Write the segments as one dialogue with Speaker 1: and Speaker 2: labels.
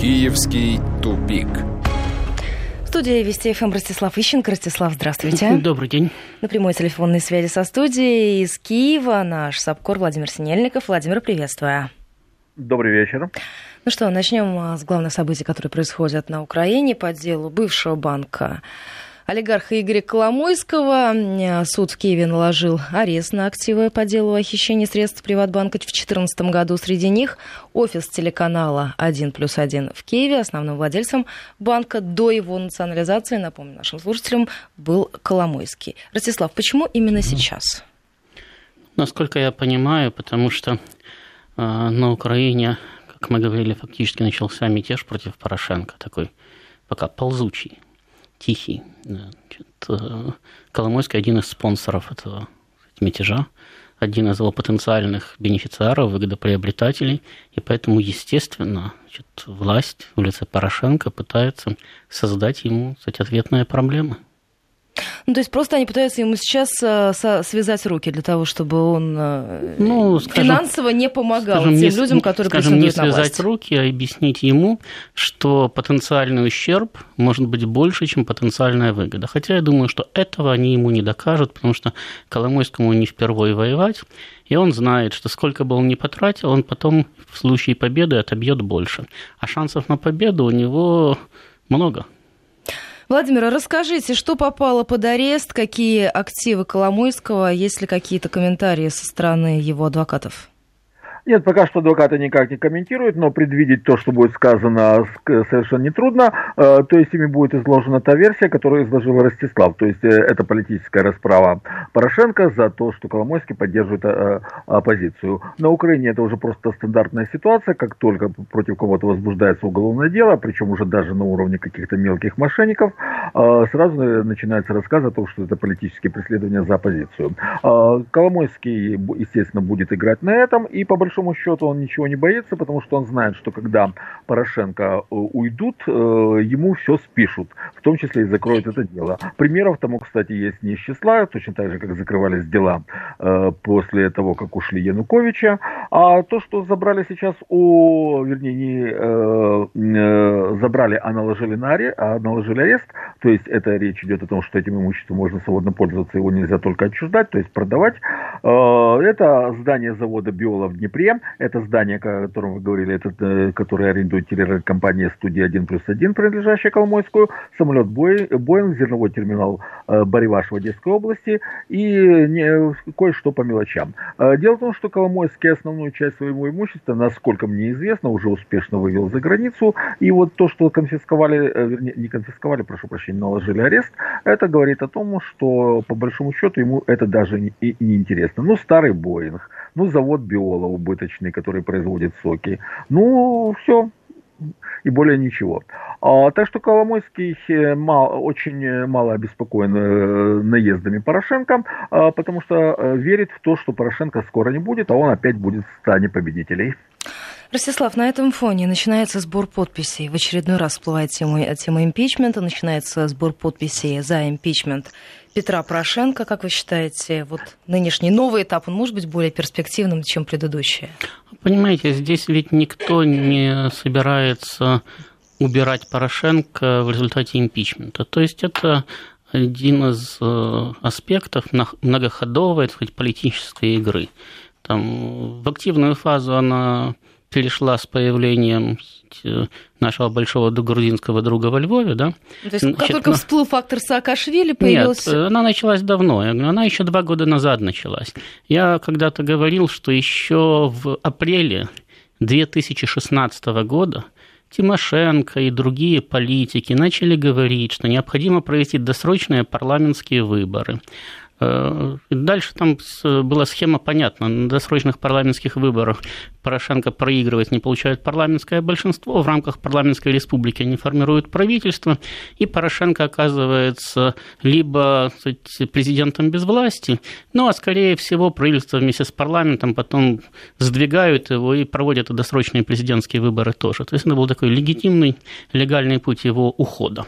Speaker 1: Киевский тупик.
Speaker 2: Студия Вести ФМ Ростислав Ищенко. Ростислав, здравствуйте.
Speaker 3: Добрый день.
Speaker 2: На прямой телефонной связи со студией из Киева наш САПКОР Владимир Синельников. Владимир, приветствую.
Speaker 4: Добрый вечер.
Speaker 2: Ну что, начнем а, с главных событий, которые происходят на Украине по делу бывшего банка олигарха Игоря Коломойского. Суд в Киеве наложил арест на активы по делу о хищении средств Приватбанка в 2014 году. Среди них офис телеканала «1 плюс 1» в Киеве. Основным владельцем банка до его национализации, напомню нашим слушателям, был Коломойский. Ростислав, почему именно сейчас?
Speaker 3: Насколько я понимаю, потому что э, на Украине, как мы говорили, фактически начался мятеж против Порошенко, такой пока ползучий тихий. Значит, э, Коломойский один из спонсоров этого мятежа, один из его потенциальных бенефициаров, выгодоприобретателей, и поэтому, естественно, значит, власть в лице Порошенко пытается создать ему кстати, ответные проблемы.
Speaker 2: Ну, то есть просто они пытаются ему сейчас э, связать руки для того, чтобы он э,
Speaker 3: ну, скажем,
Speaker 2: финансово не помогал
Speaker 3: скажем,
Speaker 2: тем
Speaker 3: не,
Speaker 2: людям, которые
Speaker 3: скажем, не
Speaker 2: связать
Speaker 3: власть. руки, а объяснить ему, что потенциальный ущерб может быть больше, чем потенциальная выгода. Хотя я думаю, что этого они ему не докажут, потому что Коломойскому не впервые воевать, и он знает, что сколько бы он ни потратил, он потом в случае победы отобьет больше. А шансов на победу у него много.
Speaker 2: Владимир, а расскажите, что попало под арест, какие активы Коломойского, есть ли какие-то комментарии со стороны его адвокатов?
Speaker 4: Нет, пока что адвокаты никак не комментируют, но предвидеть то, что будет сказано, совершенно нетрудно. Э, то есть ими будет изложена та версия, которую изложил Ростислав. То есть э, это политическая расправа Порошенко за то, что Коломойский поддерживает э, оппозицию. На Украине это уже просто стандартная ситуация, как только против кого-то возбуждается уголовное дело, причем уже даже на уровне каких-то мелких мошенников, сразу начинается рассказ о том, что это политические преследования за оппозицию. Коломойский, естественно, будет играть на этом, и по большому большому счету он ничего не боится, потому что он знает, что когда Порошенко э, уйдут, э, ему все спишут, в том числе и закроют это дело. Примеров тому, кстати, есть не из числа, точно так же, как закрывались дела э, после того, как ушли Януковича. А то, что забрали сейчас у, вернее, не забрали, а наложили на арест, а наложили арест, то есть это речь идет о том, что этим имуществом можно свободно пользоваться, его нельзя только отчуждать, то есть продавать. Это здание завода Биола в Днепре. Это здание, о котором вы говорили, это, э, которое арендует телерадиокомпания «Студия 1 плюс 1», принадлежащая Коломойскую, самолет Боинг, зерновой терминал э, Бариваш в Одесской области и кое-что по мелочам. Э, дело в том, что Коломойский основную часть своего имущества, насколько мне известно, уже успешно вывел за границу. И вот то, что конфисковали, вернее, не конфисковали, прошу прощения, наложили арест, это говорит о том, что по большому счету ему это даже и не интересно. Ну, старый Боинг, ну, завод Биола убыточный, который производит соки. Ну, все, и более ничего. А, так что Коломойский э, мало, очень э, мало обеспокоен э, наездами Порошенко, а, потому что верит в то, что Порошенко скоро не будет, а он опять будет в стане победителей.
Speaker 2: Ростислав, на этом фоне начинается сбор подписей. В очередной раз всплывает тема, тема импичмента, начинается сбор подписей за импичмент Петра Порошенко. Как вы считаете, вот нынешний новый этап, он может быть более перспективным, чем предыдущий?
Speaker 3: Понимаете, здесь ведь никто не собирается убирать Порошенко в результате импичмента. То есть это один из э, аспектов многоходовой, так сказать, политической игры. Там, в активную фазу она перешла с появлением э, нашего большого грузинского друга во Львове, да.
Speaker 2: То есть, как только всплыл фактор Саакашвили, появился...
Speaker 3: Нет, она началась давно, она еще два года назад началась. Я когда-то говорил, что еще в апреле 2016 года Тимошенко и другие политики начали говорить, что необходимо провести досрочные парламентские выборы. Э, дальше там была схема понятна. На досрочных парламентских выборах Порошенко проигрывает, не получает парламентское большинство. В рамках парламентской республики они формируют правительство, и Порошенко оказывается либо кстати, президентом без власти, ну а скорее всего правительство вместе с парламентом потом сдвигают его и проводят досрочные президентские выборы тоже. То есть это был такой легитимный, легальный путь его ухода.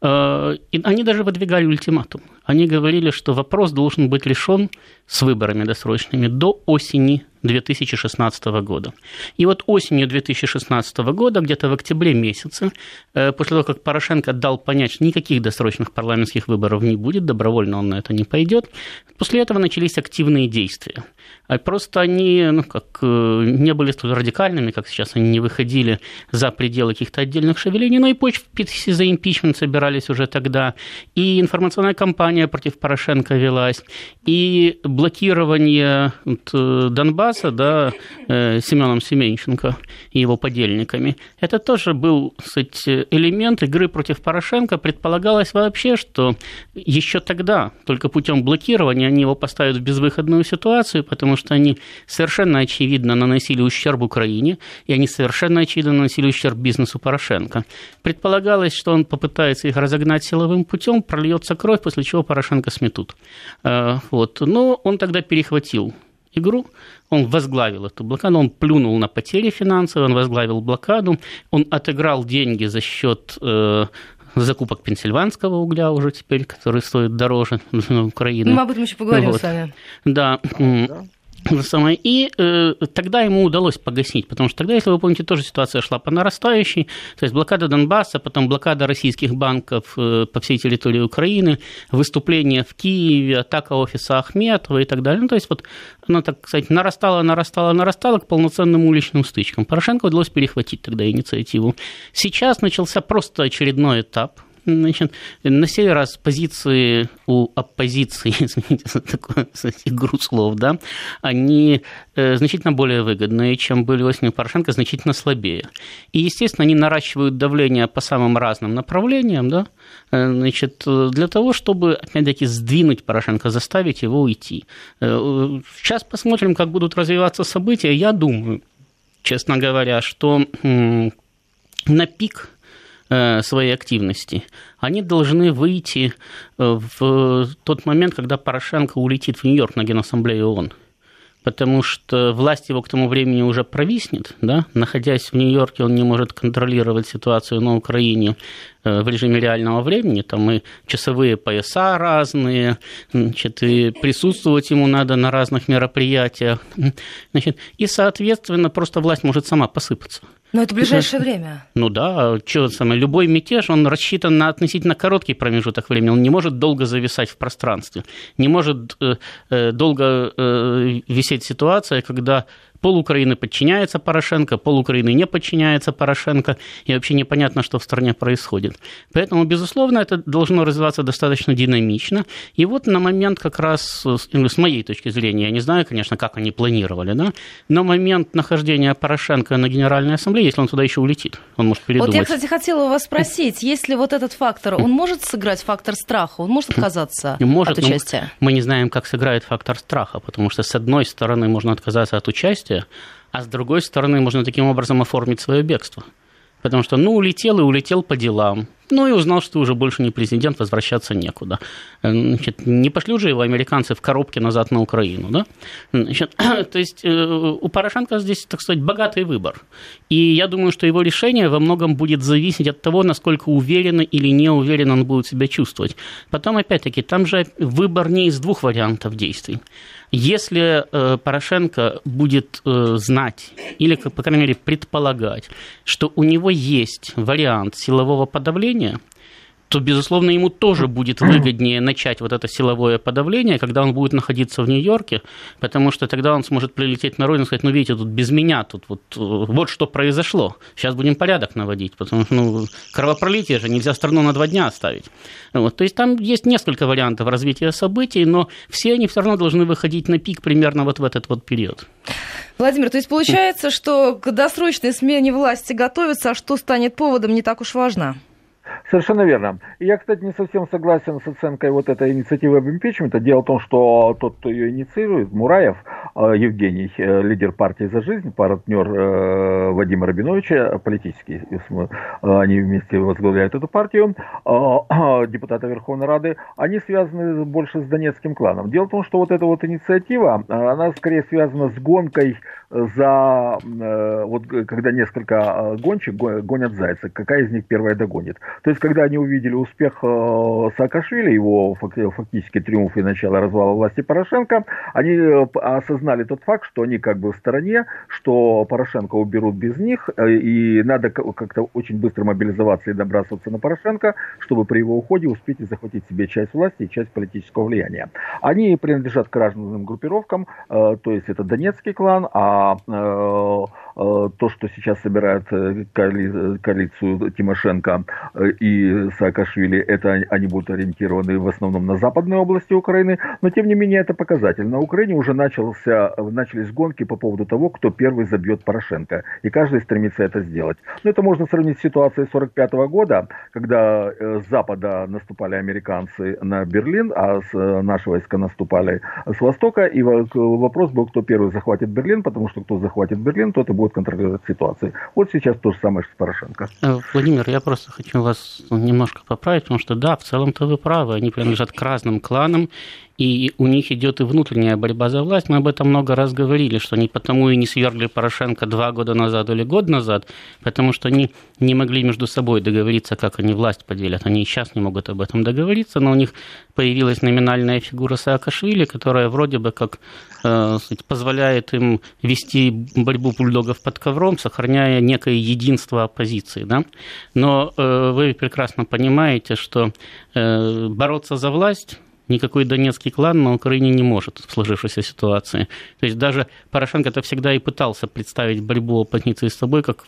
Speaker 3: Э, и они даже выдвигали ультиматум. Они говорили, что вопрос должен быть решен с выборами досрочными до осени 2016 года. И вот осенью 2016 года, где-то в октябре месяце, э, после того, как Порошенко дал понять, что никаких досрочных парламентских выборов не будет, добровольно он на это не пойдет, после этого начались активные действия. А просто они ну, как, э, не были столь радикальными, как сейчас, они не выходили за пределы каких-то отдельных шевелений, но и почвы за импичмент собирались уже тогда, и информационная кампания против Порошенко велась, и блокирование вот, э, Донбасса да, э, Семеном Семенченко и его подельниками, это тоже был кстати, элемент игры против Порошенко. Предполагалось вообще, что еще тогда, только путем блокирования, они его поставят в безвыходную ситуацию, потому что они совершенно очевидно наносили ущерб Украине, и они совершенно очевидно наносили ущерб бизнесу Порошенко. Предполагалось, что он попытается их разогнать силовым путем, прольется кровь, после чего Порошенко сметут. Э, вот. Но он тогда перехватил игру, он возглавил эту блокаду, он плюнул на потери финансовые, он возглавил блокаду, он отыграл деньги за счет э, закупок пенсильванского угля уже теперь, который стоит дороже Украины.
Speaker 2: Мы об этом еще поговорим вот. с вами.
Speaker 3: Да. да. Самое. И э, тогда ему удалось погасить, потому что тогда, если вы помните, тоже ситуация шла по нарастающей, то есть блокада Донбасса, потом блокада российских банков э, по всей территории Украины, выступление в Киеве, атака офиса Ахметова и так далее. Ну, то есть вот она, так сказать, нарастала, нарастала, нарастала к полноценным уличным стычкам. Порошенко удалось перехватить тогда инициативу. Сейчас начался просто очередной этап – Значит, на сей раз позиции у оппозиции, извините за такую игру слов, да, они э, значительно более выгодные, чем были осенью Порошенко, значительно слабее. И, естественно, они наращивают давление по самым разным направлениям, да, э, значит, для того, чтобы, опять-таки, сдвинуть Порошенко, заставить его уйти. Э, сейчас посмотрим, как будут развиваться события. Я думаю, честно говоря, что на пик своей активности, они должны выйти э, в тот момент, когда Порошенко улетит в Нью-Йорк на Генассамблею ООН потому что власть его к тому времени уже провиснет, да? находясь в Нью-Йорке, он не может контролировать ситуацию на Украине э, в режиме реального времени, там и часовые пояса разные, значит, и присутствовать ему надо на разных мероприятиях, значит, и, соответственно, просто власть может сама посыпаться.
Speaker 2: Но это ближайшее время.
Speaker 3: Ну да, что самое, любой мятеж, он рассчитан на относительно короткий промежуток времени, он не может долго зависать в пространстве, не может э, э, долго э, висеть ситуация, когда Пол Украины подчиняется Порошенко, пол Украины не подчиняется Порошенко, и вообще непонятно, что в стране происходит. Поэтому, безусловно, это должно развиваться достаточно динамично. И вот на момент как раз, с моей точки зрения, я не знаю, конечно, как они планировали, да, но момент нахождения Порошенко на Генеральной Ассамблее, если он туда еще улетит, он может передумать.
Speaker 2: Вот я, кстати, хотела вас спросить, если вот этот фактор, он может сыграть фактор страха, он может отказаться может, от участия?
Speaker 3: Мы не знаем, как сыграет фактор страха, потому что, с одной стороны, можно отказаться от участия, действия, а с другой стороны можно таким образом оформить свое бегство. Потому что, ну, улетел и улетел по делам. Ну, и узнал, что уже больше не президент, возвращаться некуда. Значит, не пошлю же его американцы в коробке назад на Украину, да? Значит, то есть э, у Порошенко здесь, так сказать, богатый выбор. И я думаю, что его решение во многом будет зависеть от того, насколько уверенно или не уверенно он будет себя чувствовать. Потом, опять-таки, там же выбор не из двух вариантов действий. Если э, Порошенко будет э, знать или, по крайней мере, предполагать, что у него есть вариант силового подавления – то, безусловно, ему тоже будет выгоднее начать вот это силовое подавление, когда он будет находиться в Нью-Йорке, потому что тогда он сможет прилететь на родину и сказать, ну, видите, тут без меня, тут вот, э, вот что произошло, сейчас будем порядок наводить, потому что ну, кровопролитие же нельзя страну на два дня оставить. Вот, то есть там есть несколько вариантов развития событий, но все они все равно должны выходить на пик примерно вот в этот вот период.
Speaker 2: Владимир, то есть получается, что к досрочной смене власти готовится, а что станет поводом, не так уж важно?
Speaker 4: Совершенно верно. Я, кстати, не совсем согласен с оценкой вот этой инициативы об импичменте. Дело в том, что тот, кто ее инициирует, Мураев, э, Евгений, э, лидер партии «За жизнь», партнер э, Вадима Рабиновича, политический, они вместе возглавляют эту партию, депутата Верховной Рады, они связаны больше с донецким кланом. Дело в том, что вот эта вот инициатива, она скорее связана с гонкой за, э, вот когда несколько э, гонщик гонят зайца, какая из них первая догонит. То есть, когда они увидели успех Саакашвили, его фактически триумф и начало развала власти Порошенко, они осознали тот факт, что они как бы в стороне, что Порошенко уберут без них, и надо как-то очень быстро мобилизоваться и добрасываться на Порошенко, чтобы при его уходе успеть захватить себе часть власти и часть политического влияния. Они принадлежат к разным группировкам, то есть это Донецкий клан, а Э, то, что сейчас собирает э, коали, коалицию Тимошенко э, и Саакашвили, это они будут ориентированы в основном на западной области Украины, но тем не менее это показатель. На Украине уже начался, начались гонки по поводу того, кто первый забьет Порошенко, и каждый стремится это сделать. Но это можно сравнить с ситуацией 45 года, когда с запада наступали американцы на Берлин, а с наши войска наступали с востока, и вопрос был, кто первый захватит Берлин, потому что кто захватит Берлин, тот и будет контролировать ситуацию. Вот сейчас то же самое с Порошенко.
Speaker 3: Э, Владимир, я просто хочу вас немножко поправить, потому что да, в целом-то вы правы, они принадлежат к разным кланам, и у них идет и внутренняя борьба за власть. Мы об этом много раз говорили, что они потому и не свергли Порошенко два года назад или год назад, потому что они не могли между собой договориться, как они власть поделят. Они и сейчас не могут об этом договориться, но у них появилась номинальная фигура Саакашвили, которая вроде бы как э, позволяет им вести борьбу бульдогов под ковром, сохраняя некое единство оппозиции. Да? Но э, вы прекрасно понимаете, что э, бороться за власть никакой донецкий клан на Украине не может в сложившейся ситуации. То есть даже Порошенко это всегда и пытался представить борьбу оппозиции с собой как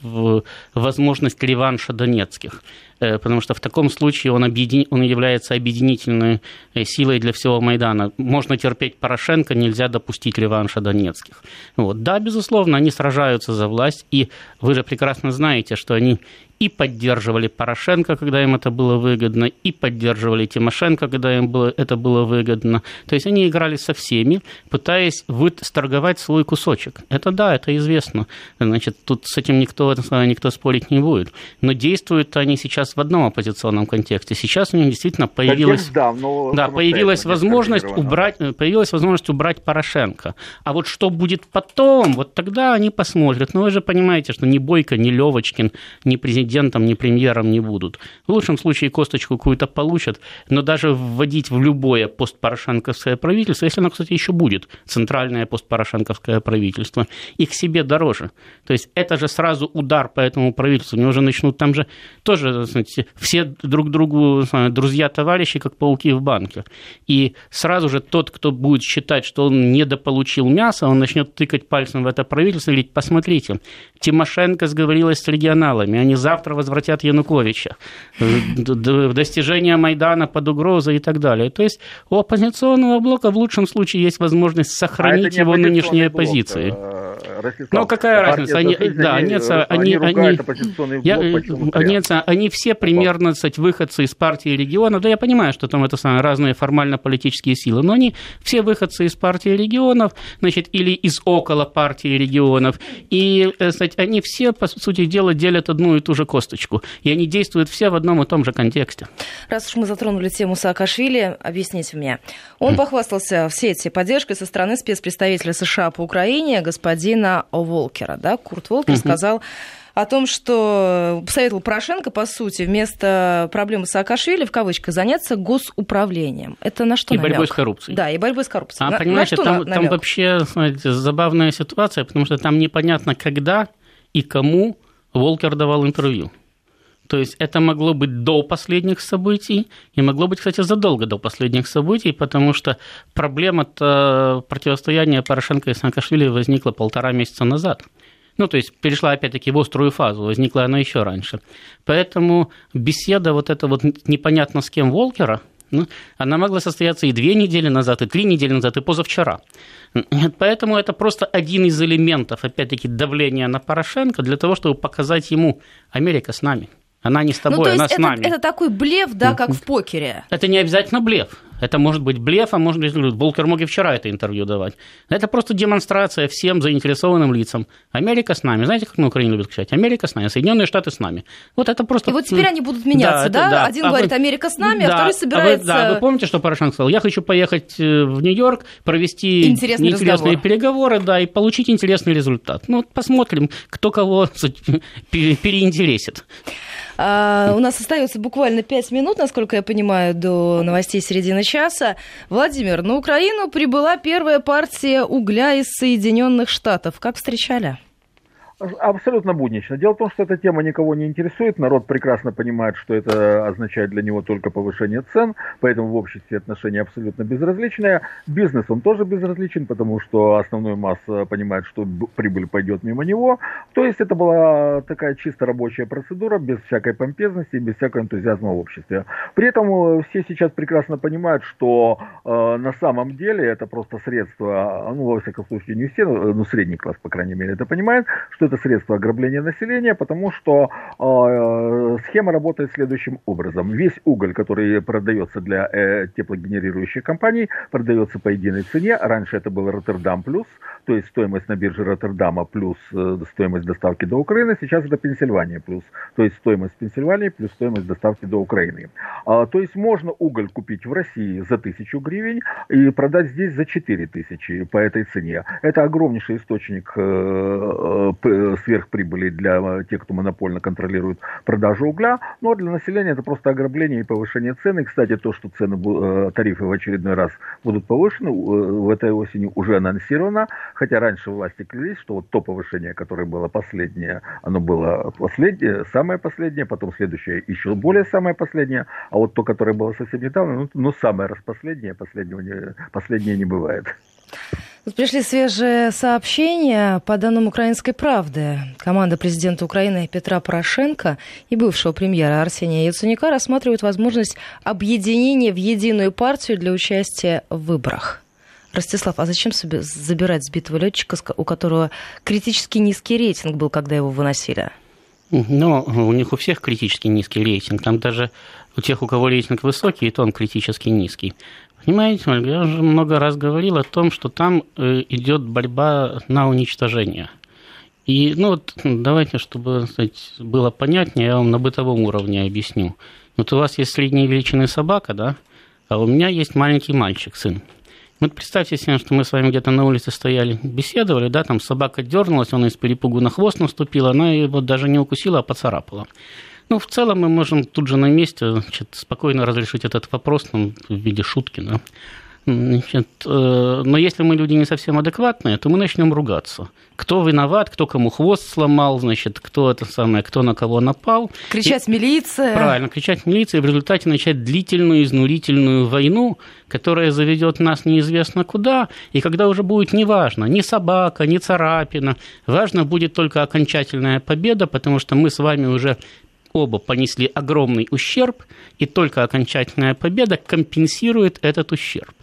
Speaker 3: возможность реванша донецких. Э, потому что в таком случае он, объедин... он является объединительной э, силой для всего Майдана. Можно терпеть Порошенко, нельзя допустить реванша Донецких. Вот. Да, безусловно, они сражаются за власть, и вы же прекрасно знаете, что они и поддерживали Порошенко, когда им это было выгодно, и поддерживали Тимошенко, когда им было, это было выгодно. То есть они играли со всеми, пытаясь сторговать свой кусочек. Это да, это известно. Значит, тут с этим никто, никто спорить не будет. Но действуют они сейчас в одном оппозиционном контексте. Сейчас у них действительно появилась, да, да, появилась возможность убрать, появилась возможность убрать Порошенко. А вот что будет потом, вот тогда они посмотрят. Но вы же понимаете, что ни Бойко, ни Левочкин, ни президентом, ни премьером не будут. В лучшем случае косточку какую-то получат, но даже вводить в любое постпорошенковское правительство, если оно, кстати, еще будет, центральное постпорошенковское правительство, их себе дороже. То есть это же сразу удар по этому правительству. Они уже начнут там же тоже знаете, все друг другу друзья, товарищи, как пауки в банке. И сразу же тот, кто будет считать, что он недополучил мясо, он начнет тыкать пальцем в это правительство и говорить, посмотрите, Тимошенко сговорилась с регионалами, они завтра возвратят Януковича, достижение Майдана под угрозой и так далее. То есть у оппозиционного блока в лучшем случае есть возможность сохранить а его нынешние блок, позиции. Э, Но какая разница? Они, да, они, они, они, я, они, они все примерно, кстати, выходцы из партии регионов. Да, я понимаю, что там это самые разные формально-политические силы, но они все выходцы из партии регионов, значит, или из около партии регионов. И, кстати, э, они все, по сути дела, делят одну и ту же косточку. И они действуют все в одном и том же контексте.
Speaker 2: Раз уж мы затронули тему Саакашвили, объясните мне. Он похвастался в сети поддержкой со стороны спецпредставителя США по Украине господина Волкера. Да? Курт Волкер сказал, о том, что посоветовал Порошенко, по сути, вместо проблемы Саакашвили, в кавычках, заняться госуправлением. Это на что
Speaker 3: И намек? борьбой с коррупцией.
Speaker 2: Да, и борьбой с коррупцией.
Speaker 3: А, на, понимаете, на там, там вообще знаете, забавная ситуация, потому что там непонятно, когда и кому Волкер давал интервью. То есть это могло быть до последних событий и могло быть, кстати, задолго до последних событий, потому что проблема противостояния Порошенко и Саакашвили возникла полтора месяца назад. Ну, то есть перешла опять-таки в острую фазу, возникла она еще раньше. Поэтому беседа вот эта вот непонятно с кем Волкера, ну, она могла состояться и две недели назад, и три недели назад, и позавчера. Поэтому это просто один из элементов, опять-таки, давления на Порошенко для того, чтобы показать ему Америка с нами. Она не с тобой, ну, то есть она
Speaker 2: это,
Speaker 3: с нами.
Speaker 2: Это такой блеф, да, как в покере.
Speaker 3: Это не обязательно блеф. Это может быть блеф, а может быть... Болкер мог и вчера это интервью давать. Это просто демонстрация всем заинтересованным лицам. Америка с нами. Знаете, как на Украине любят кричать? Америка с нами, Соединенные Штаты с нами. Вот это просто...
Speaker 2: И вот теперь они будут меняться, да? да? да. Один а говорит, вы... Америка с нами, а да. а второй собирается...
Speaker 3: А вы, да, вы помните, что Порошенко сказал? Я хочу поехать э, в Нью-Йорк, провести интересные разговор. переговоры, да, и получить интересный результат. Ну, вот посмотрим, кто кого переинтересит.
Speaker 2: А, у нас остается буквально пять минут, насколько я понимаю, до новостей середины часа. Владимир, на Украину прибыла первая партия угля из Соединенных Штатов. Как встречали?
Speaker 4: Абсолютно буднично. Дело в том, что эта тема никого не интересует. Народ прекрасно понимает, что это означает для него только повышение цен, поэтому в обществе отношения абсолютно безразличные. Бизнес он тоже безразличен, потому что основной масса понимает, что прибыль пойдет мимо него. То есть это была такая чисто рабочая процедура, без всякой помпезности, без всякого энтузиазма в обществе. При этом э, все сейчас прекрасно понимают, что э, на самом деле это просто средство, ну, во всяком случае, не все, но средний класс, по крайней мере, это понимает, что это средство ограбления населения, потому что э, схема работает следующим образом. Весь уголь, который продается для э, теплогенерирующих компаний, продается по единой цене. Раньше это был Роттердам плюс, то есть стоимость на бирже Роттердама плюс э, стоимость доставки до Украины. Сейчас это Пенсильвания плюс, то есть стоимость Пенсильвании плюс стоимость доставки до Украины. А, то есть можно уголь купить в России за 1000 гривен и продать здесь за 4000 по этой цене. Это огромнейший источник э, э, сверхприбыли для тех, кто монопольно контролирует продажу угля, но ну, а для населения это просто ограбление и повышение цены. Кстати, то, что цены, тарифы в очередной раз будут повышены, в этой осени уже анонсировано, хотя раньше власти клялись, что вот то повышение, которое было последнее, оно было последнее, самое последнее, потом следующее еще более самое последнее, а вот то, которое было совсем недавно, ну, ну самое распоследнее, последнего не, последнее не бывает.
Speaker 2: Тут пришли свежие сообщения по данным «Украинской правды». Команда президента Украины Петра Порошенко и бывшего премьера Арсения Яценюка рассматривают возможность объединения в единую партию для участия в выборах. Ростислав, а зачем забирать сбитого летчика, у которого критически низкий рейтинг был, когда его выносили?
Speaker 3: Ну, у них у всех критически низкий рейтинг. Там даже у тех, у кого рейтинг высокий, то он критически низкий. Понимаете, я уже много раз говорил о том, что там э, идет борьба на уничтожение. И, ну вот, давайте, чтобы сказать, было понятнее, я вам на бытовом уровне объясню. Вот у вас есть средней величины собака, да, а у меня есть маленький мальчик, сын. Вот представьте себе, что мы с вами где-то на улице стояли, беседовали, да, там собака дернулась, он из перепугу на хвост наступила, она его даже не укусила, а поцарапала. Ну, в целом мы можем тут же на месте значит, спокойно разрешить этот вопрос ну, в виде шутки. Да? Значит, э, но если мы люди не совсем адекватные, то мы начнем ругаться. Кто виноват, кто кому хвост сломал, значит, кто это самое, кто на кого напал.
Speaker 2: Кричать и, милиция.
Speaker 3: Правильно, кричать милиция, и в результате начать длительную, изнурительную войну, которая заведет нас неизвестно куда, и когда уже будет неважно, ни собака, ни царапина, важно будет только окончательная победа, потому что мы с вами уже оба понесли огромный ущерб, и только окончательная победа компенсирует этот ущерб.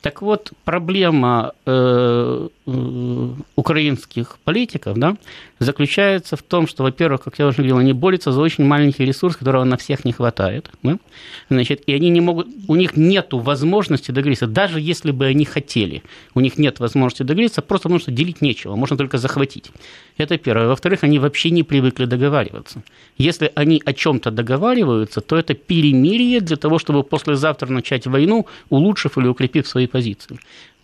Speaker 3: Так вот, проблема э, э, украинских политиков да, заключается в том, что, во-первых, как я уже говорил, они борются за очень маленький ресурс, которого на всех не хватает. Да? Значит, и они не могут, у них нет возможности договориться, даже если бы они хотели, у них нет возможности договориться, просто потому что делить нечего, можно только захватить. Это первое. Во-вторых, они вообще не привыкли договариваться. Если они о чем-то договариваются, то это перемирие для того, чтобы послезавтра начать войну, улучшив или укрепив свои позиции.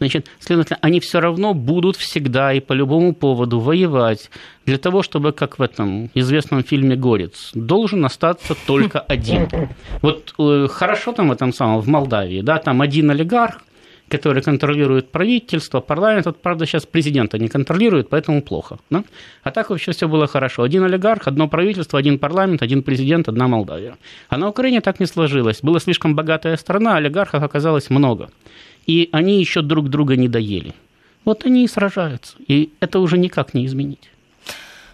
Speaker 3: Значит, следовательно, они все равно будут всегда и по любому поводу воевать для того, чтобы, как в этом известном фильме «Горец», должен остаться только один. Вот э, хорошо там в этом самом, в Молдавии, да, там один олигарх, который контролирует правительство, парламент, вот, правда, сейчас президента не контролирует, поэтому плохо. Да? А так вообще все было хорошо. Один олигарх, одно правительство, один парламент, один президент, одна Молдавия. А на Украине так не сложилось. Была слишком богатая страна, олигархов оказалось много и они еще друг друга не доели. Вот они и сражаются, и это уже никак не изменить.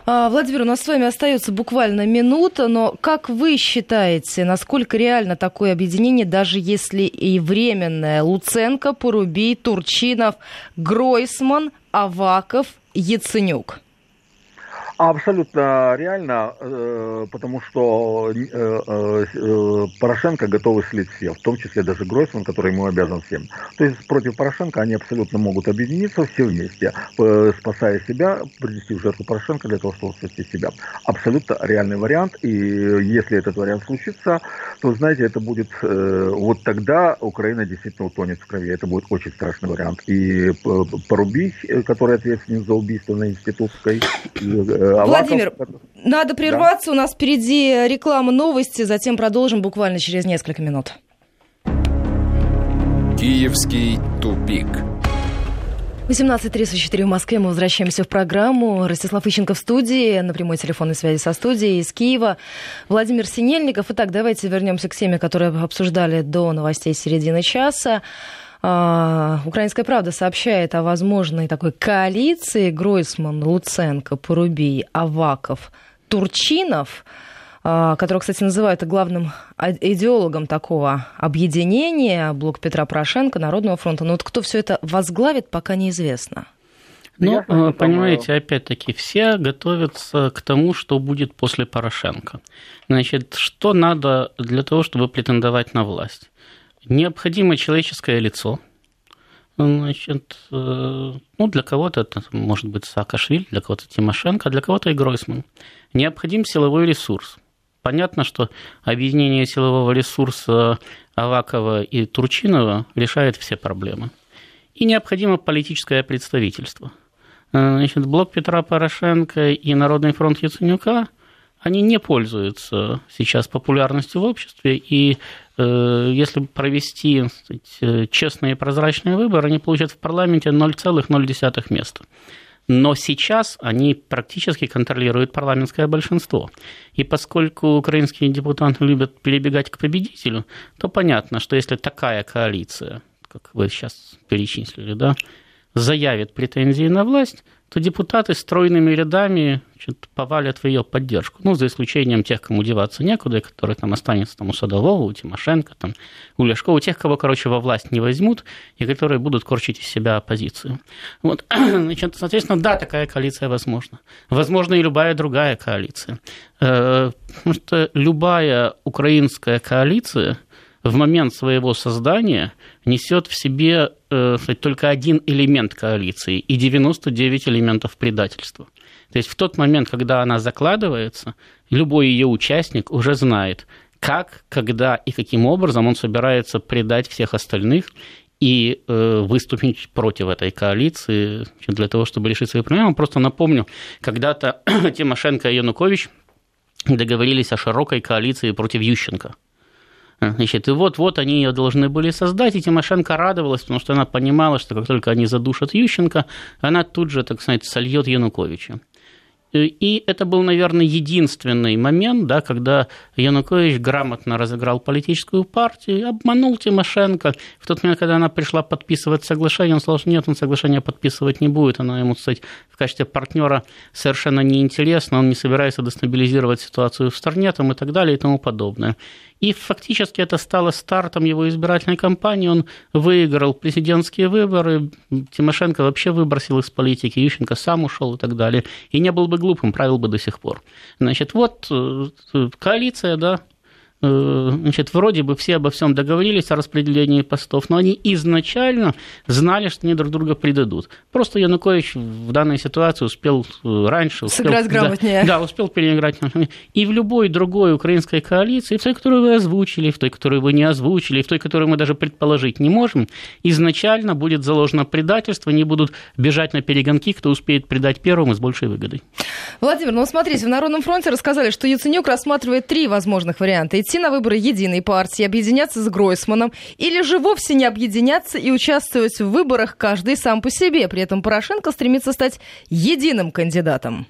Speaker 2: А, Владимир, у нас с вами остается буквально минута, но как вы считаете, насколько реально такое объединение, даже если и временное? Луценко, Порубий, Турчинов, Гройсман, Аваков, Яценюк.
Speaker 4: Абсолютно реально, э, потому что э, э, Порошенко готовы слить все, в том числе даже Гройсман, который ему обязан всем. То есть против Порошенко они абсолютно могут объединиться все вместе, спасая себя, принести в жертву Порошенко для того, чтобы спасти себя. Абсолютно реальный вариант, и если этот вариант случится, то, знаете, это будет, вот тогда Украина действительно утонет в крови, это будет очень страшный вариант. И Порубий, который ответственен за убийство на Институтской,
Speaker 2: Аваков, Владимир, надо прерваться, да. у нас впереди реклама новости, затем продолжим буквально через несколько минут.
Speaker 1: Киевский тупик.
Speaker 2: 18.34 в Москве. Мы возвращаемся в программу. Ростислав Ищенко в студии, на прямой телефонной связи со студией из Киева. Владимир Синельников. Итак, давайте вернемся к теме, которую обсуждали до новостей середины часа. А, Украинская правда сообщает о возможной такой коалиции Гройсман, Луценко, Порубий, Аваков, Турчинов, а, которого, кстати, называют главным идеологом такого объединения блок Петра Порошенко, Народного фронта. Но вот кто все это возглавит, пока неизвестно.
Speaker 3: Ну, ну понимаете, опять-таки, все готовятся к тому, что будет после Порошенко. Значит, что надо для того, чтобы претендовать на власть? Необходимо человеческое лицо. Значит, э, ну, для кого-то это может быть Саакашвили, для кого-то Тимошенко, для кого-то и Гройсман. Необходим силовой ресурс. Понятно, что объединение силового ресурса Авакова и Турчинова решает все проблемы. И необходимо политическое представительство. Значит, блок Петра Порошенко и Народный фронт Яценюка – они не пользуются сейчас популярностью в обществе, и если провести сказать, э, честные и прозрачные выборы, они получат в парламенте 0,0 места. Но сейчас они практически контролируют парламентское большинство. И поскольку украинские депутаты любят перебегать к победителю, то понятно, что если такая коалиция, как вы сейчас перечислили, да, заявит претензии на власть, то депутаты стройными рядами значит, повалят в ее поддержку. Ну, за исключением тех, кому деваться некуда, которые там останутся там, у Садового, у Тимошенко, там, у Ляшкова, у тех, кого, короче, во власть не возьмут, и которые будут корчить из себя оппозицию. Вот, значит, соответственно, да, такая коалиция возможна. Возможно, и любая другая коалиция. Э, потому что любая украинская коалиция – в момент своего создания несет в себе только один элемент коалиции и 99 элементов предательства. То есть в тот момент, когда она закладывается, любой ее участник уже знает, как, когда и каким образом он собирается предать всех остальных и э, выступить против этой коалиции для того, чтобы решить свои проблемы. Просто напомню, когда-то Тимошенко и Янукович договорились о широкой коалиции против Ющенко – Значит, и вот-вот они ее должны были создать, и Тимошенко радовалась, потому что она понимала, что как только они задушат Ющенко, она тут же, так сказать, сольет Януковича. И это был, наверное, единственный момент, да, когда Янукович грамотно разыграл политическую партию, обманул Тимошенко. В тот момент, когда она пришла подписывать соглашение, он сказал, что нет, он соглашение подписывать не будет. Она ему, кстати, в качестве партнера совершенно неинтересна, он не собирается дестабилизировать ситуацию в стране там, и так далее и тому подобное. И фактически это стало стартом его избирательной кампании. Он выиграл президентские выборы. Тимошенко вообще выбросил из политики. Ющенко сам ушел и так далее. И не был бы глупым, правил бы до сих пор. Значит, вот э, коалиция, да, Э, значит, вроде бы все обо всем договорились о распределении постов, но они изначально знали, что они друг друга предадут. Просто Янукович в данной ситуации успел э, раньше...
Speaker 2: Успел, Сыграть грамотнее.
Speaker 3: Да, да, успел переиграть. И в любой другой украинской коалиции, в той, которую вы озвучили, в той, которую вы не озвучили, в той, которую мы даже предположить не можем, изначально будет заложено предательство, они будут бежать на перегонки, кто успеет предать первым и с большей выгодой.
Speaker 2: Владимир, ну смотрите, в Народном фронте рассказали, что Яценюк рассматривает три возможных варианта идти на выборы единой партии, объединяться с Гройсманом, или же вовсе не объединяться и участвовать в выборах каждый сам по себе. При этом Порошенко стремится стать единым кандидатом.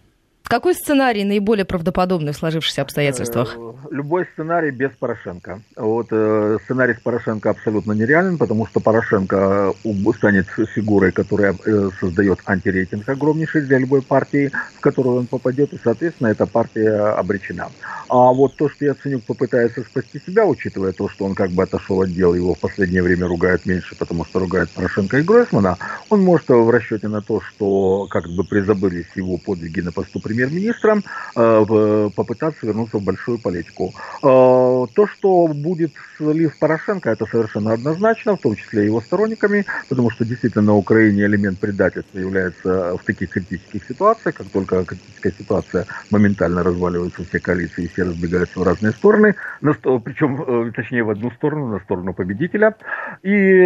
Speaker 2: Какой сценарий наиболее правдоподобный в сложившихся обстоятельствах? Э,
Speaker 4: любой сценарий без Порошенко. Вот э, сценарий с Порошенко абсолютно нереален, потому что Порошенко э, станет фигурой, которая создает антирейтинг огромнейший для любой партии, в которую он попадет, и, соответственно, эта партия обречена. А вот то, что Яценюк попытается спасти себя, учитывая то, что он как бы отошел от дела, его в последнее время ругают меньше, потому что ругают Порошенко и Гройсмана, он может в расчете на то, что как бы призабылись его подвиги на посту премьера, премьер-министром, попытаться вернуться в большую политику. То, что будет слив Порошенко, это совершенно однозначно, в том числе его сторонниками, потому что действительно на Украине элемент предательства является в таких критических ситуациях, как только критическая ситуация моментально разваливается все коалиции, все разбегаются в разные стороны, причем, точнее, в одну сторону, на сторону победителя. И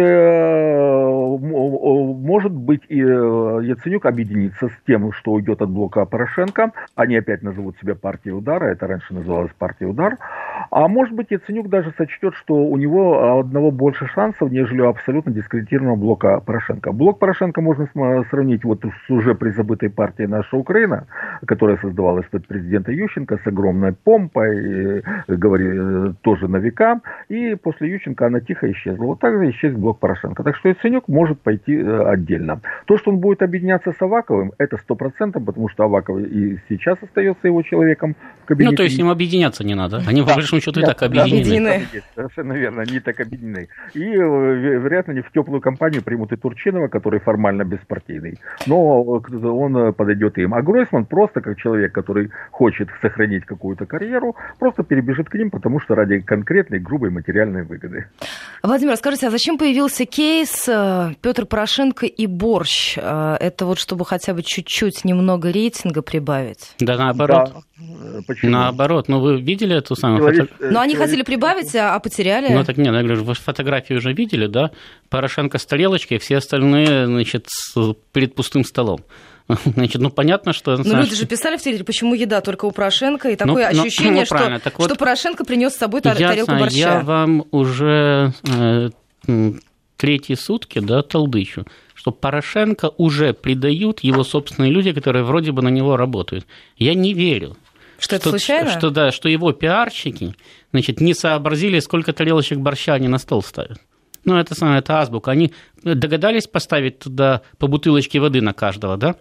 Speaker 4: может быть и Яценюк объединится с тем, что уйдет от блока Порошенко. Они опять назовут себя партией удара, это раньше называлось партией удар. А может быть Яценюк даже сочтет, что у него одного больше шансов, нежели у абсолютно дискредитированного блока Порошенко. Блок Порошенко можно сравнить вот с уже призабытой партией «Наша Украина», которая создавалась под президента Ющенко с огромной помпой, говорили, тоже на века. И после Ющенко она тихо исчезла. Вот так же исчез блок Порошенко. Так что Яценюк может пойти э, отдельно. То, что он будет объединяться с Аваковым, это сто процентов, потому что Аваков и сейчас остается его человеком
Speaker 3: в кабинете. Ну, то есть им объединяться не надо. Они, да. по большому счету, и так объединены.
Speaker 4: Да, совершенно верно, они так объединены. И, э, вероятно, они в теплую компанию примут и Турчинова, который формально беспартийный. Но он подойдет им. А Гройсман просто как человек, который хочет сохранить какую-то карьеру, просто перебежит к ним, потому что ради конкретной грубой материальной выгоды.
Speaker 2: Владимир, скажите, а зачем появился кейс э, Петр Порошенко и борщ? Э, это вот чтобы хотя бы чуть-чуть немного рейтинга прибавить?
Speaker 3: Да, наоборот. Да. Почему? Наоборот, ну вы видели эту самую
Speaker 2: фотографию? Э, Но они хотели прибавить, а потеряли.
Speaker 3: Ну так нет, я говорю, вы фотографию уже видели, да? Порошенко с тарелочкой, все остальные, значит, перед пустым столом. Значит, ну понятно, что...
Speaker 2: Но люди же писали в Твиттере, почему еда только у Порошенко, и такое ну, ощущение, ну, что, так вот, что Порошенко принес с собой тар- тарелку борща.
Speaker 3: Я вам уже э, третьи сутки, да, толдычу, что Порошенко уже предают его собственные люди, которые вроде бы на него работают. Я не верю.
Speaker 2: Что, что это случайно?
Speaker 3: Что, да, что его пиарщики, значит, не сообразили, сколько тарелочек борща они на стол ставят. Ну, это самое, это азбука. Они догадались поставить туда по бутылочке воды на каждого, да?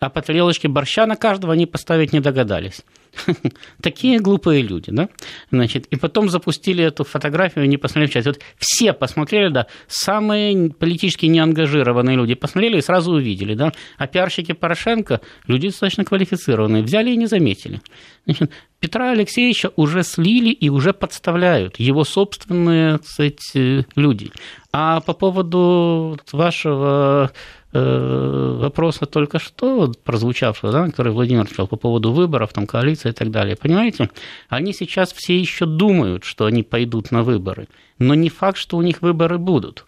Speaker 3: а по тарелочке борща на каждого они поставить не догадались. Такие глупые люди, да? Значит, и потом запустили эту фотографию, не посмотрели в чат. Вот все посмотрели, да, самые политически неангажированные люди посмотрели и сразу увидели, да. А пиарщики Порошенко, люди достаточно квалифицированные, взяли и не заметили. Значит, Петра Алексеевича уже слили и уже подставляют его собственные, кстати, люди. А по поводу вашего вопроса только что прозвучавшего, да, который Владимир сказал по поводу выборов, там, коалиции и так далее. Понимаете, они сейчас все еще думают, что они пойдут на выборы, но не факт, что у них выборы будут.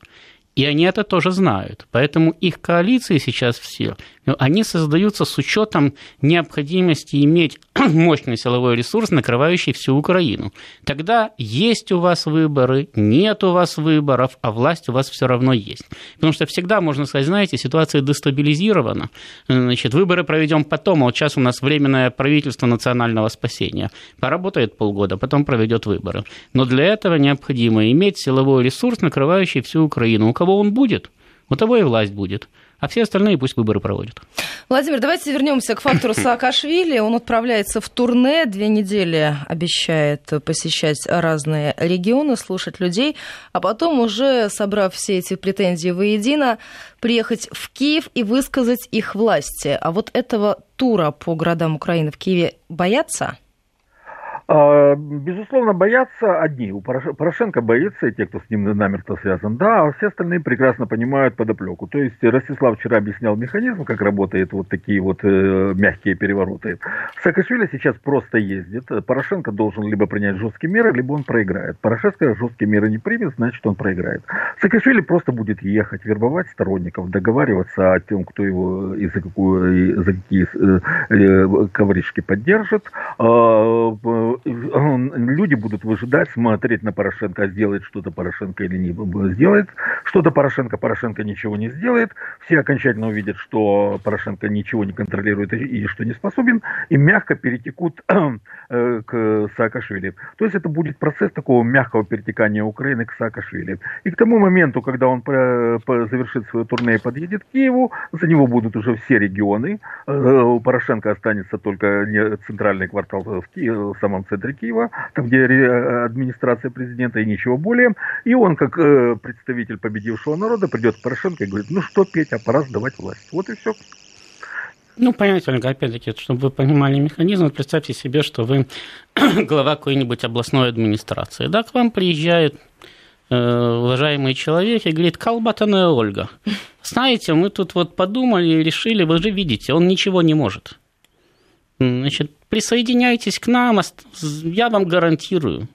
Speaker 3: И они это тоже знают. Поэтому их коалиции сейчас все, они создаются с учетом необходимости иметь мощный силовой ресурс, накрывающий всю Украину. Тогда есть у вас выборы, нет у вас выборов, а власть у вас все равно есть. Потому что всегда можно сказать, знаете, ситуация дестабилизирована, значит, выборы проведем потом, а вот сейчас у нас временное правительство национального спасения. Поработает полгода, потом проведет выборы. Но для этого необходимо иметь силовой ресурс, накрывающий всю Украину. Кого он будет, у того и власть будет а все остальные пусть выборы проводят.
Speaker 2: Владимир, давайте вернемся к фактору Саакашвили. Он отправляется в турне, две недели обещает посещать разные регионы, слушать людей, а потом уже, собрав все эти претензии воедино, приехать в Киев и высказать их власти. А вот этого тура по городам Украины в Киеве боятся?
Speaker 4: А, безусловно, боятся одни. У Порошенко боится, и те, кто с ним намертво связан, да, а все остальные прекрасно понимают подоплеку. То есть Ростислав вчера объяснял механизм, как работают вот такие вот э, мягкие перевороты. Саакашвили сейчас просто ездит. Порошенко должен либо принять жесткие меры, либо он проиграет. Порошенко жесткие меры не примет, значит он проиграет. Саакашвили просто будет ехать, вербовать сторонников, договариваться о том, кто его и за, какую, и за какие э, э, ковришки поддержит. Э, люди будут выжидать, смотреть на Порошенко, сделает что-то Порошенко или не сделает. Что-то Порошенко, Порошенко ничего не сделает. Все окончательно увидят, что Порошенко ничего не контролирует и что не способен, и мягко перетекут э, к Саакашвили. То есть это будет процесс такого мягкого перетекания Украины к Саакашвили. И к тому моменту, когда он завершит свое турне и подъедет к Киеву, за него будут уже все регионы. Э, у Порошенко останется только центральный квартал в, Киеве, в самом самом центре Киева, там, где э, администрация президента и ничего более. И он, как э, представитель победившего народа, придет к Порошенко и говорит, ну что, Петя, пора сдавать власть. Вот и все.
Speaker 3: Ну, понимаете, Ольга, опять-таки, чтобы вы понимали механизм, представьте себе, что вы глава какой-нибудь областной администрации. Да, к вам приезжает э, уважаемый человек и говорит, Колбатаная Ольга, знаете, мы тут вот подумали и решили, вы же видите, он ничего не может. Значит, присоединяйтесь к нам, я вам гарантирую,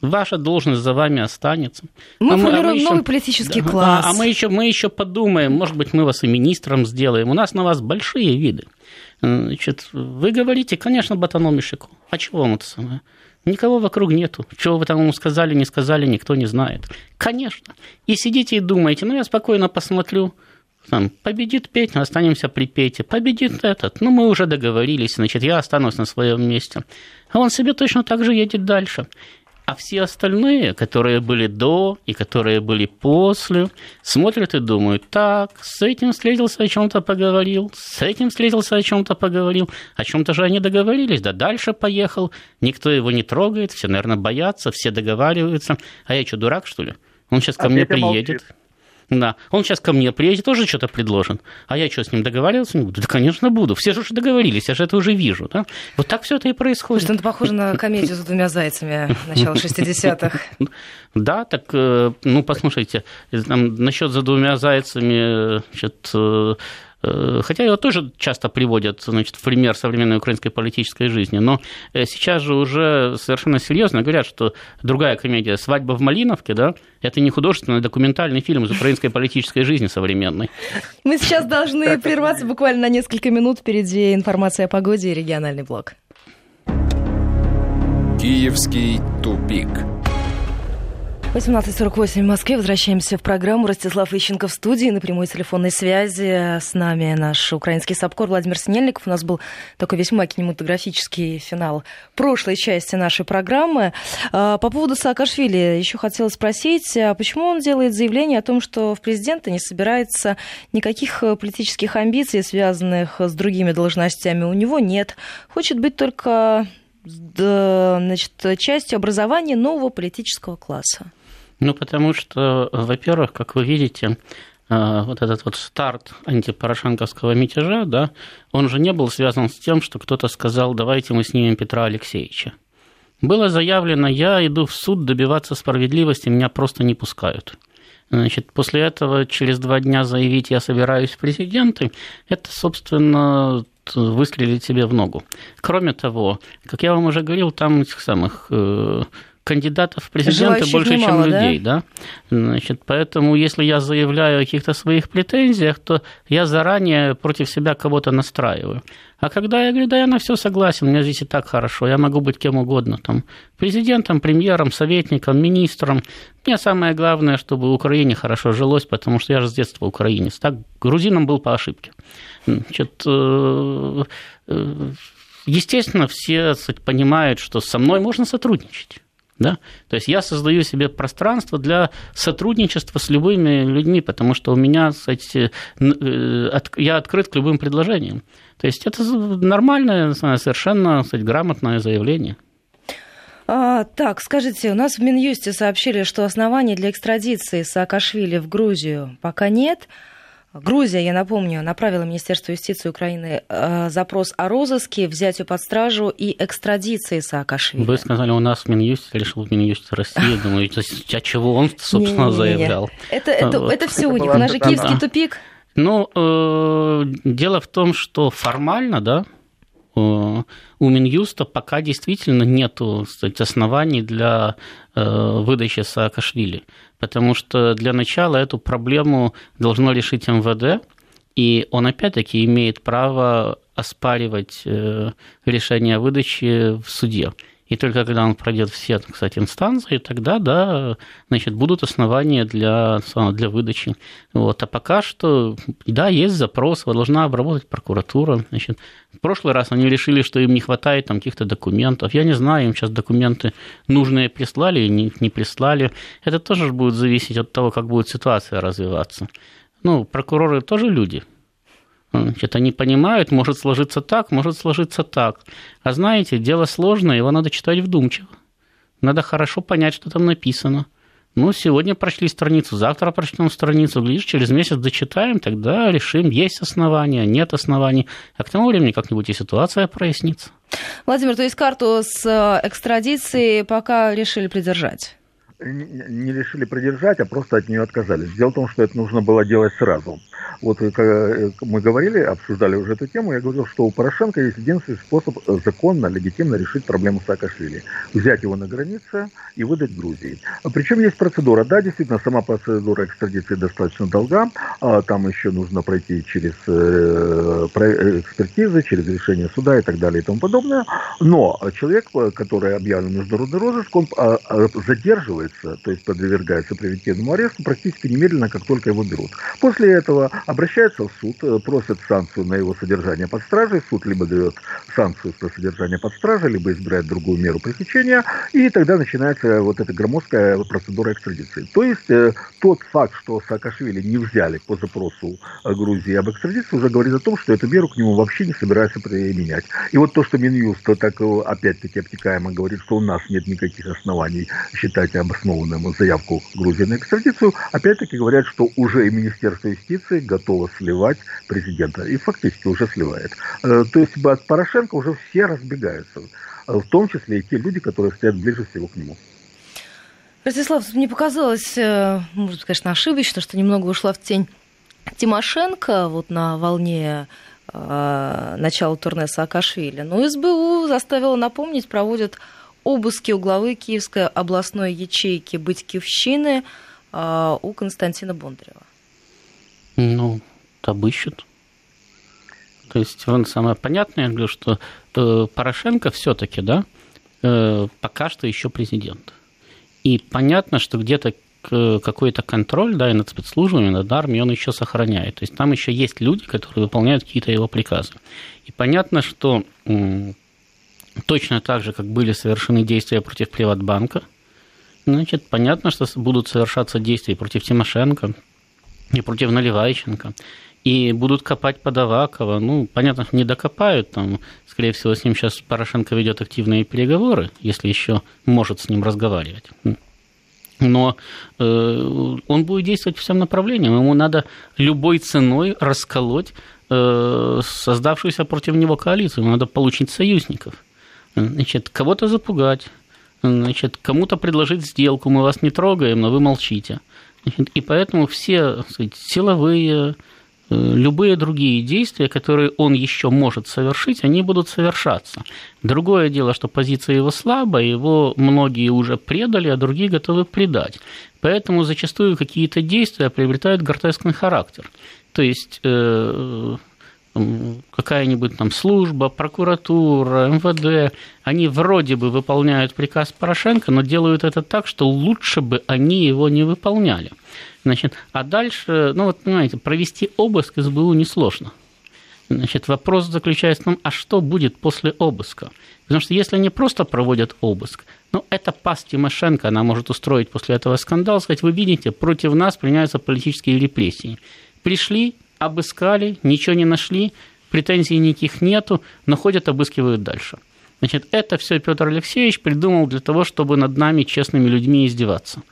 Speaker 3: ваша должность за вами останется.
Speaker 2: Мы а формируем а мы еще, новый политический да, класс.
Speaker 3: А, а мы, еще, мы еще подумаем, может быть, мы вас и министром сделаем. У нас на вас большие виды. Значит, вы говорите, конечно, Батаномишику. А чего вам это самое? Никого вокруг нету. Чего вы там ему сказали, не сказали, никто не знает. Конечно. И сидите и думаете, ну, я спокойно посмотрю, там, победит Петя, останемся при Пете. Победит этот. Ну, мы уже договорились, значит, я останусь на своем месте. А он себе точно так же едет дальше. А все остальные, которые были до и которые были после, смотрят и думают, так, с этим встретился, о чем-то поговорил, с этим встретился, о чем-то поговорил, о чем-то же они договорились, да дальше поехал, никто его не трогает, все, наверное, боятся, все договариваются. А я что, дурак, что ли? Он сейчас ко а мне приедет. Молчит. Да. Он сейчас ко мне приедет, тоже что-то предложен. А я что, с ним договариваться не буду? Да, конечно, буду. Все же уже договорились, я же это уже вижу. Да? Вот так все это и происходит.
Speaker 2: Слушай, ну, это похоже на комедию с двумя зайцами начала 60-х.
Speaker 3: Да, так, э, ну, послушайте, там, насчет за двумя зайцами, значит, э, Э, хотя его тоже часто приводят значит, в пример современной украинской политической жизни, но э, сейчас же уже совершенно серьезно говорят, что другая комедия «Свадьба в Малиновке», да, это не художественный, а документальный фильм из украинской политической жизни современной.
Speaker 2: Мы сейчас должны прерваться буквально на несколько минут. Впереди информация о погоде и региональный блок.
Speaker 1: Киевский тупик.
Speaker 2: 18.48 в Москве. Возвращаемся в программу. Ростислав Ищенко в студии. На прямой телефонной связи с нами наш украинский САПКОР Владимир Снельников. У нас был такой весьма кинематографический финал прошлой части нашей программы. А, по поводу Саакашвили еще хотела спросить, а почему он делает заявление о том, что в президента не собирается никаких политических амбиций, связанных с другими должностями, у него нет. Хочет быть только значит, частью образования нового политического класса.
Speaker 3: Ну, потому что, во-первых, как вы видите, э, вот этот вот старт антипорошенковского мятежа, да, он же не был связан с тем, что кто-то сказал, давайте мы снимем Петра Алексеевича. Было заявлено, я иду в суд добиваться справедливости, меня просто не пускают. Значит, после этого через два дня заявить, я собираюсь в президенты, это, собственно, выстрелить себе в ногу. Кроме того, как я вам уже говорил, там этих самых э, кандидатов в президенты Желающих больше, немало, чем людей, да? да? Значит, поэтому если я заявляю о каких-то своих претензиях, то я заранее против себя кого-то настраиваю. А когда я говорю, да, я на все согласен, мне здесь и так хорошо, я могу быть кем угодно, там, президентом, премьером, советником, министром. Мне самое главное, чтобы Украине хорошо жилось, потому что я же с детства украинец. Так, грузином был по ошибке. Значит, э, э, естественно, все понимают, что со мной можно сотрудничать. Да? То есть я создаю себе пространство для сотрудничества с любыми людьми, потому что у меня, кстати, э, я открыт к любым предложениям. То есть это нормальное, совершенно кстати, грамотное заявление.
Speaker 2: А, так, скажите, у нас в Минюсте сообщили, что оснований для экстрадиции Саакашвили в Грузию пока нет. Грузия, я напомню, направила Министерству юстиции Украины э, запрос о розыске, взятию под стражу и экстрадиции Саакашвили.
Speaker 3: Вы сказали, у нас в Минюсте, решил в Минюсте России. Думаю, а чего он, собственно, заявлял?
Speaker 2: Это, это, это все у них, у нас же киевский тупик.
Speaker 3: Ну, э, дело в том, что формально, да, э, у Минюста пока действительно нет оснований для выдачи Саакашвили потому что для начала эту проблему должно решить МВД, и он опять-таки имеет право оспаривать э, решение о выдаче в суде. И только когда он пройдет все, кстати, инстанции, тогда, да, значит, будут основания для, для выдачи. Вот. А пока что, да, есть запрос, его должна обработать прокуратура. Значит, в прошлый раз они решили, что им не хватает там каких-то документов. Я не знаю, им сейчас документы нужные прислали или не, не прислали. Это тоже будет зависеть от того, как будет ситуация развиваться. Ну, прокуроры тоже люди, Значит, они понимают, может сложиться так, может сложиться так. А знаете, дело сложное, его надо читать вдумчиво. Надо хорошо понять, что там написано. Ну, сегодня прочли страницу, завтра прочтем страницу, глядишь, через месяц дочитаем, тогда решим, есть основания, нет оснований. А к тому времени как-нибудь и ситуация прояснится.
Speaker 2: Владимир, то есть карту с э, экстрадицией пока решили придержать?
Speaker 4: Не решили придержать, а просто от нее отказались. Дело в том, что это нужно было делать сразу. Вот э, э, мы говорили, обсуждали уже эту тему, я говорил, что у Порошенко есть единственный способ э, законно, легитимно решить проблему Саакашвили. Взять его на границе и выдать Грузии. Причем есть процедура. Да, действительно, сама процедура экстрадиции достаточно долга. А там еще нужно пройти через экспертизы, через решение суда и так далее и тому подобное. Но человек, который объявлен международный розыск, он а, задерживается, то есть подвергается превентивному аресту практически немедленно, как только его берут. После этого обращается в суд, э, просит санкцию на его содержание под стражей, суд либо дает санкцию на содержание под стражей, либо избирает другую меру пресечения, и тогда начинается вот эта громоздкая процедура экстрадиции. То есть э, тот факт, что Саакашвили не взяли по запросу э, Грузии об экстрадиции, уже говорит о том, что эту меру к нему вообще не собираются применять. И вот то, что Минюст так опять-таки обтекаемо говорит, что у нас нет никаких оснований считать обоснованным заявку Грузии на экстрадицию, опять-таки говорят, что уже и Министерство юстиции готова сливать президента. И фактически уже сливает. Э, то есть от Порошенко уже все разбегаются. Э, в том числе и те люди, которые стоят ближе всего к нему.
Speaker 2: Ростислав, мне показалось, э, может конечно, ошибочно, что немного ушла в тень Тимошенко вот на волне э, начала турне Саакашвили. Но СБУ заставила напомнить, проводят обыски у главы Киевской областной ячейки Батькивщины э, у Константина Бондарева.
Speaker 3: Ну, обыщут. То есть, он самое понятное, я говорю, что э, Порошенко все-таки, да, э, пока что еще президент. И понятно, что где-то какой-то контроль, да, и над спецслужбами, над армией он еще сохраняет. То есть там еще есть люди, которые выполняют какие-то его приказы. И понятно, что точно так же, как были совершены действия против Приватбанка, значит, понятно, что будут совершаться действия против Тимошенко, и против Наливайченко. И будут копать под Авакова. Ну, понятно, не докопают. Там, скорее всего, с ним сейчас Порошенко ведет активные переговоры, если еще может с ним разговаривать. Но э, он будет действовать в всем направлении. Ему надо любой ценой расколоть э, создавшуюся против него коалицию. Ему надо получить союзников. Значит, кого-то запугать, значит, кому-то предложить сделку, мы вас не трогаем, но вы молчите. И поэтому все сказать, силовые, э, любые другие действия, которые он еще может совершить, они будут совершаться. Другое дело, что позиция его слабая, его многие уже предали, а другие готовы предать. Поэтому зачастую какие-то действия приобретают гротескный характер. То есть э, какая-нибудь там служба, прокуратура, МВД, они вроде бы выполняют приказ Порошенко, но делают это так, что лучше бы они его не выполняли. Значит, а дальше, ну вот понимаете, провести обыск СБУ несложно. Значит, вопрос заключается в том, а что будет после обыска? Потому что если они просто проводят обыск, ну, это пас Тимошенко, она может устроить после этого скандал, сказать, вы видите, против нас применяются политические репрессии. Пришли, обыскали, ничего не нашли, претензий никаких нету, но ходят, обыскивают дальше. Значит, это все Петр Алексеевич придумал для того, чтобы над нами, честными людьми, издеваться.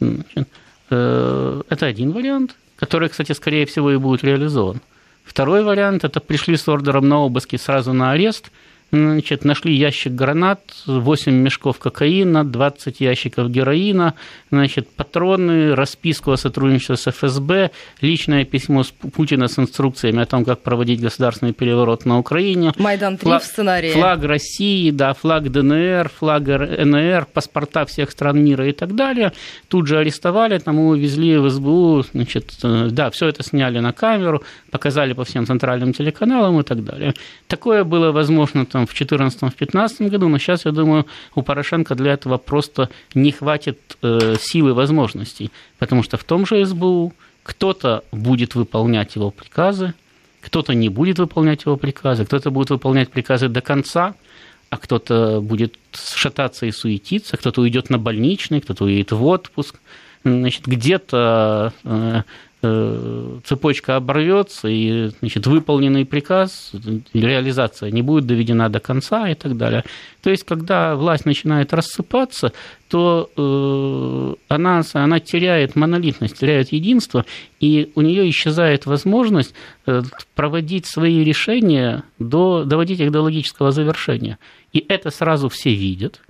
Speaker 3: Значит, э, это один вариант, который, кстати, скорее всего и будет реализован. Второй вариант – это пришли с ордером на обыски сразу на арест – Значит, нашли ящик гранат, 8 мешков кокаина, 20 ящиков героина, значит, патроны, расписку о сотрудничестве с ФСБ, личное письмо с Путина с инструкциями о том, как проводить государственный переворот на Украине.
Speaker 2: Майдан 3 флаг, в сценарии.
Speaker 3: Флаг России, да, флаг ДНР, флаг НР, паспорта всех стран мира и так далее. Тут же арестовали, там его везли в СБУ, значит, э, да, все это сняли на камеру, показали по всем центральным телеканалам и так далее. Такое было возможно там в 2014-2015 году, но сейчас, я думаю, у Порошенко для этого просто не хватит э, силы и возможностей, потому что в том же СБУ кто-то будет выполнять его приказы, кто-то не будет выполнять его приказы, кто-то будет выполнять приказы до конца, а кто-то будет шататься и суетиться, кто-то уйдет на больничный, кто-то уедет в отпуск. Значит, где-то э, цепочка оборвется, и значит, выполненный приказ, реализация не будет доведена до конца и так далее. То есть, когда власть начинает рассыпаться, то э, она, она теряет монолитность, теряет единство, и у нее исчезает возможность э, проводить свои решения, до, доводить их до логического завершения. И это сразу все видят,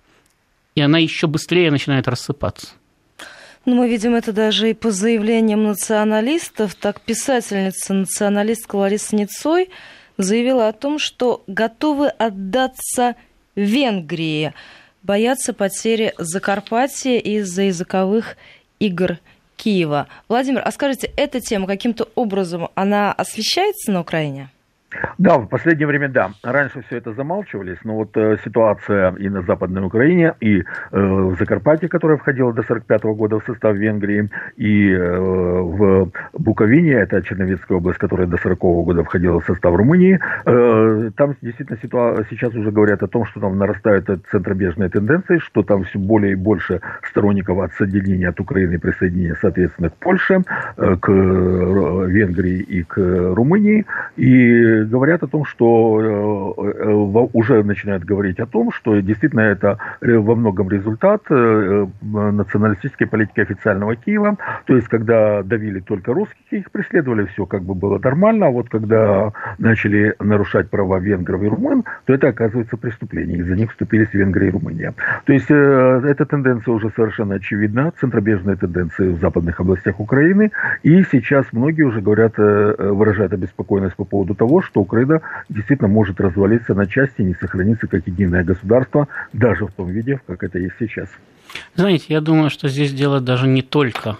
Speaker 3: и она еще быстрее начинает рассыпаться.
Speaker 2: Ну, мы видим это даже и по заявлениям националистов. Так, писательница, националистка Лариса Ницой заявила о том, что готовы отдаться Венгрии, боятся потери Закарпатья из-за языковых игр Киева. Владимир, а скажите, эта тема каким-то образом, она освещается на Украине?
Speaker 4: Да, в последнее время да. Раньше все это замалчивались, но вот э, ситуация и на Западной Украине, и э, в Закарпатье, которая входила до 45 года в состав Венгрии, и э, в Буковине, это Черновецкая область, которая до 40 года входила в состав Румынии, э, там действительно ситуация, сейчас уже говорят о том, что там нарастают центробежные тенденции, что там все более и больше сторонников отсоединения от Украины и присоединения, соответственно, к Польше, э, к э, Венгрии и к Румынии, и говорят о том, что э, э, уже начинают говорить о том, что действительно это во многом результат э, националистической политики официального Киева. То есть, когда давили только русских, их преследовали, все как бы было нормально, а вот когда начали нарушать права венгров и румын, то это оказывается преступление. Из-за них вступились Венгрия и Румыния. То есть, эта тенденция уже совершенно очевидна, центробежные тенденции в западных областях Украины. И сейчас многие уже говорят, выражают обеспокоенность по поводу того, что что Украина действительно может развалиться на части, не сохраниться как единое государство, даже в том виде, как это есть сейчас.
Speaker 3: Знаете, я думаю, что здесь дело даже не только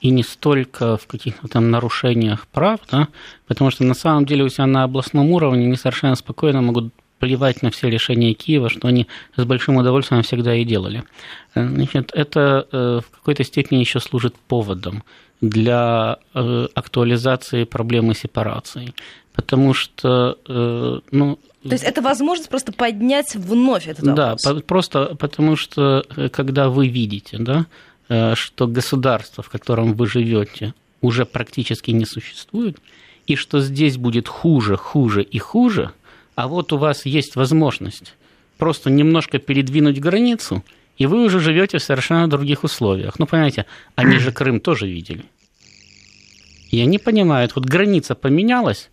Speaker 3: и не столько в каких-то там нарушениях прав, да, потому что на самом деле у себя на областном уровне они совершенно спокойно могут плевать на все решения Киева, что они с большим удовольствием всегда и делали. Значит, это э, в какой-то степени еще служит поводом для э, актуализации проблемы сепарации потому что, э, ну...
Speaker 2: То есть это возможность просто поднять вновь этот вопрос?
Speaker 3: Да, просто потому что, когда вы видите, да, что государство, в котором вы живете, уже практически не существует, и что здесь будет хуже, хуже и хуже, а вот у вас есть возможность просто немножко передвинуть границу, и вы уже живете в совершенно других условиях. Ну, понимаете, они же Крым тоже видели. И они понимают, вот граница поменялась,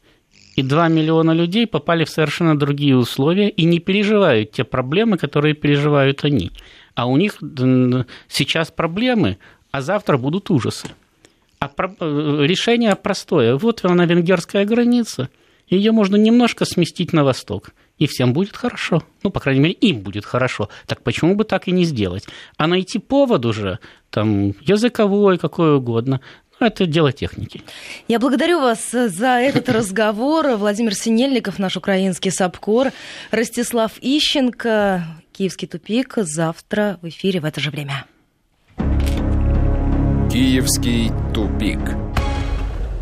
Speaker 3: и 2 миллиона людей попали в совершенно другие условия и не переживают те проблемы, которые переживают они. А у них сейчас проблемы, а завтра будут ужасы. А э, решение простое. Вот она венгерская граница, ее можно немножко сместить на восток, и всем будет хорошо. Ну, по крайней мере, им будет хорошо. Так почему бы так и не сделать? А найти повод уже, там, языковой, какой угодно, это дело техники.
Speaker 2: Я благодарю вас за этот разговор. Владимир Синельников, наш украинский САПКОР, Ростислав Ищенко, Киевский тупик. Завтра в эфире в это же время.
Speaker 1: Киевский тупик.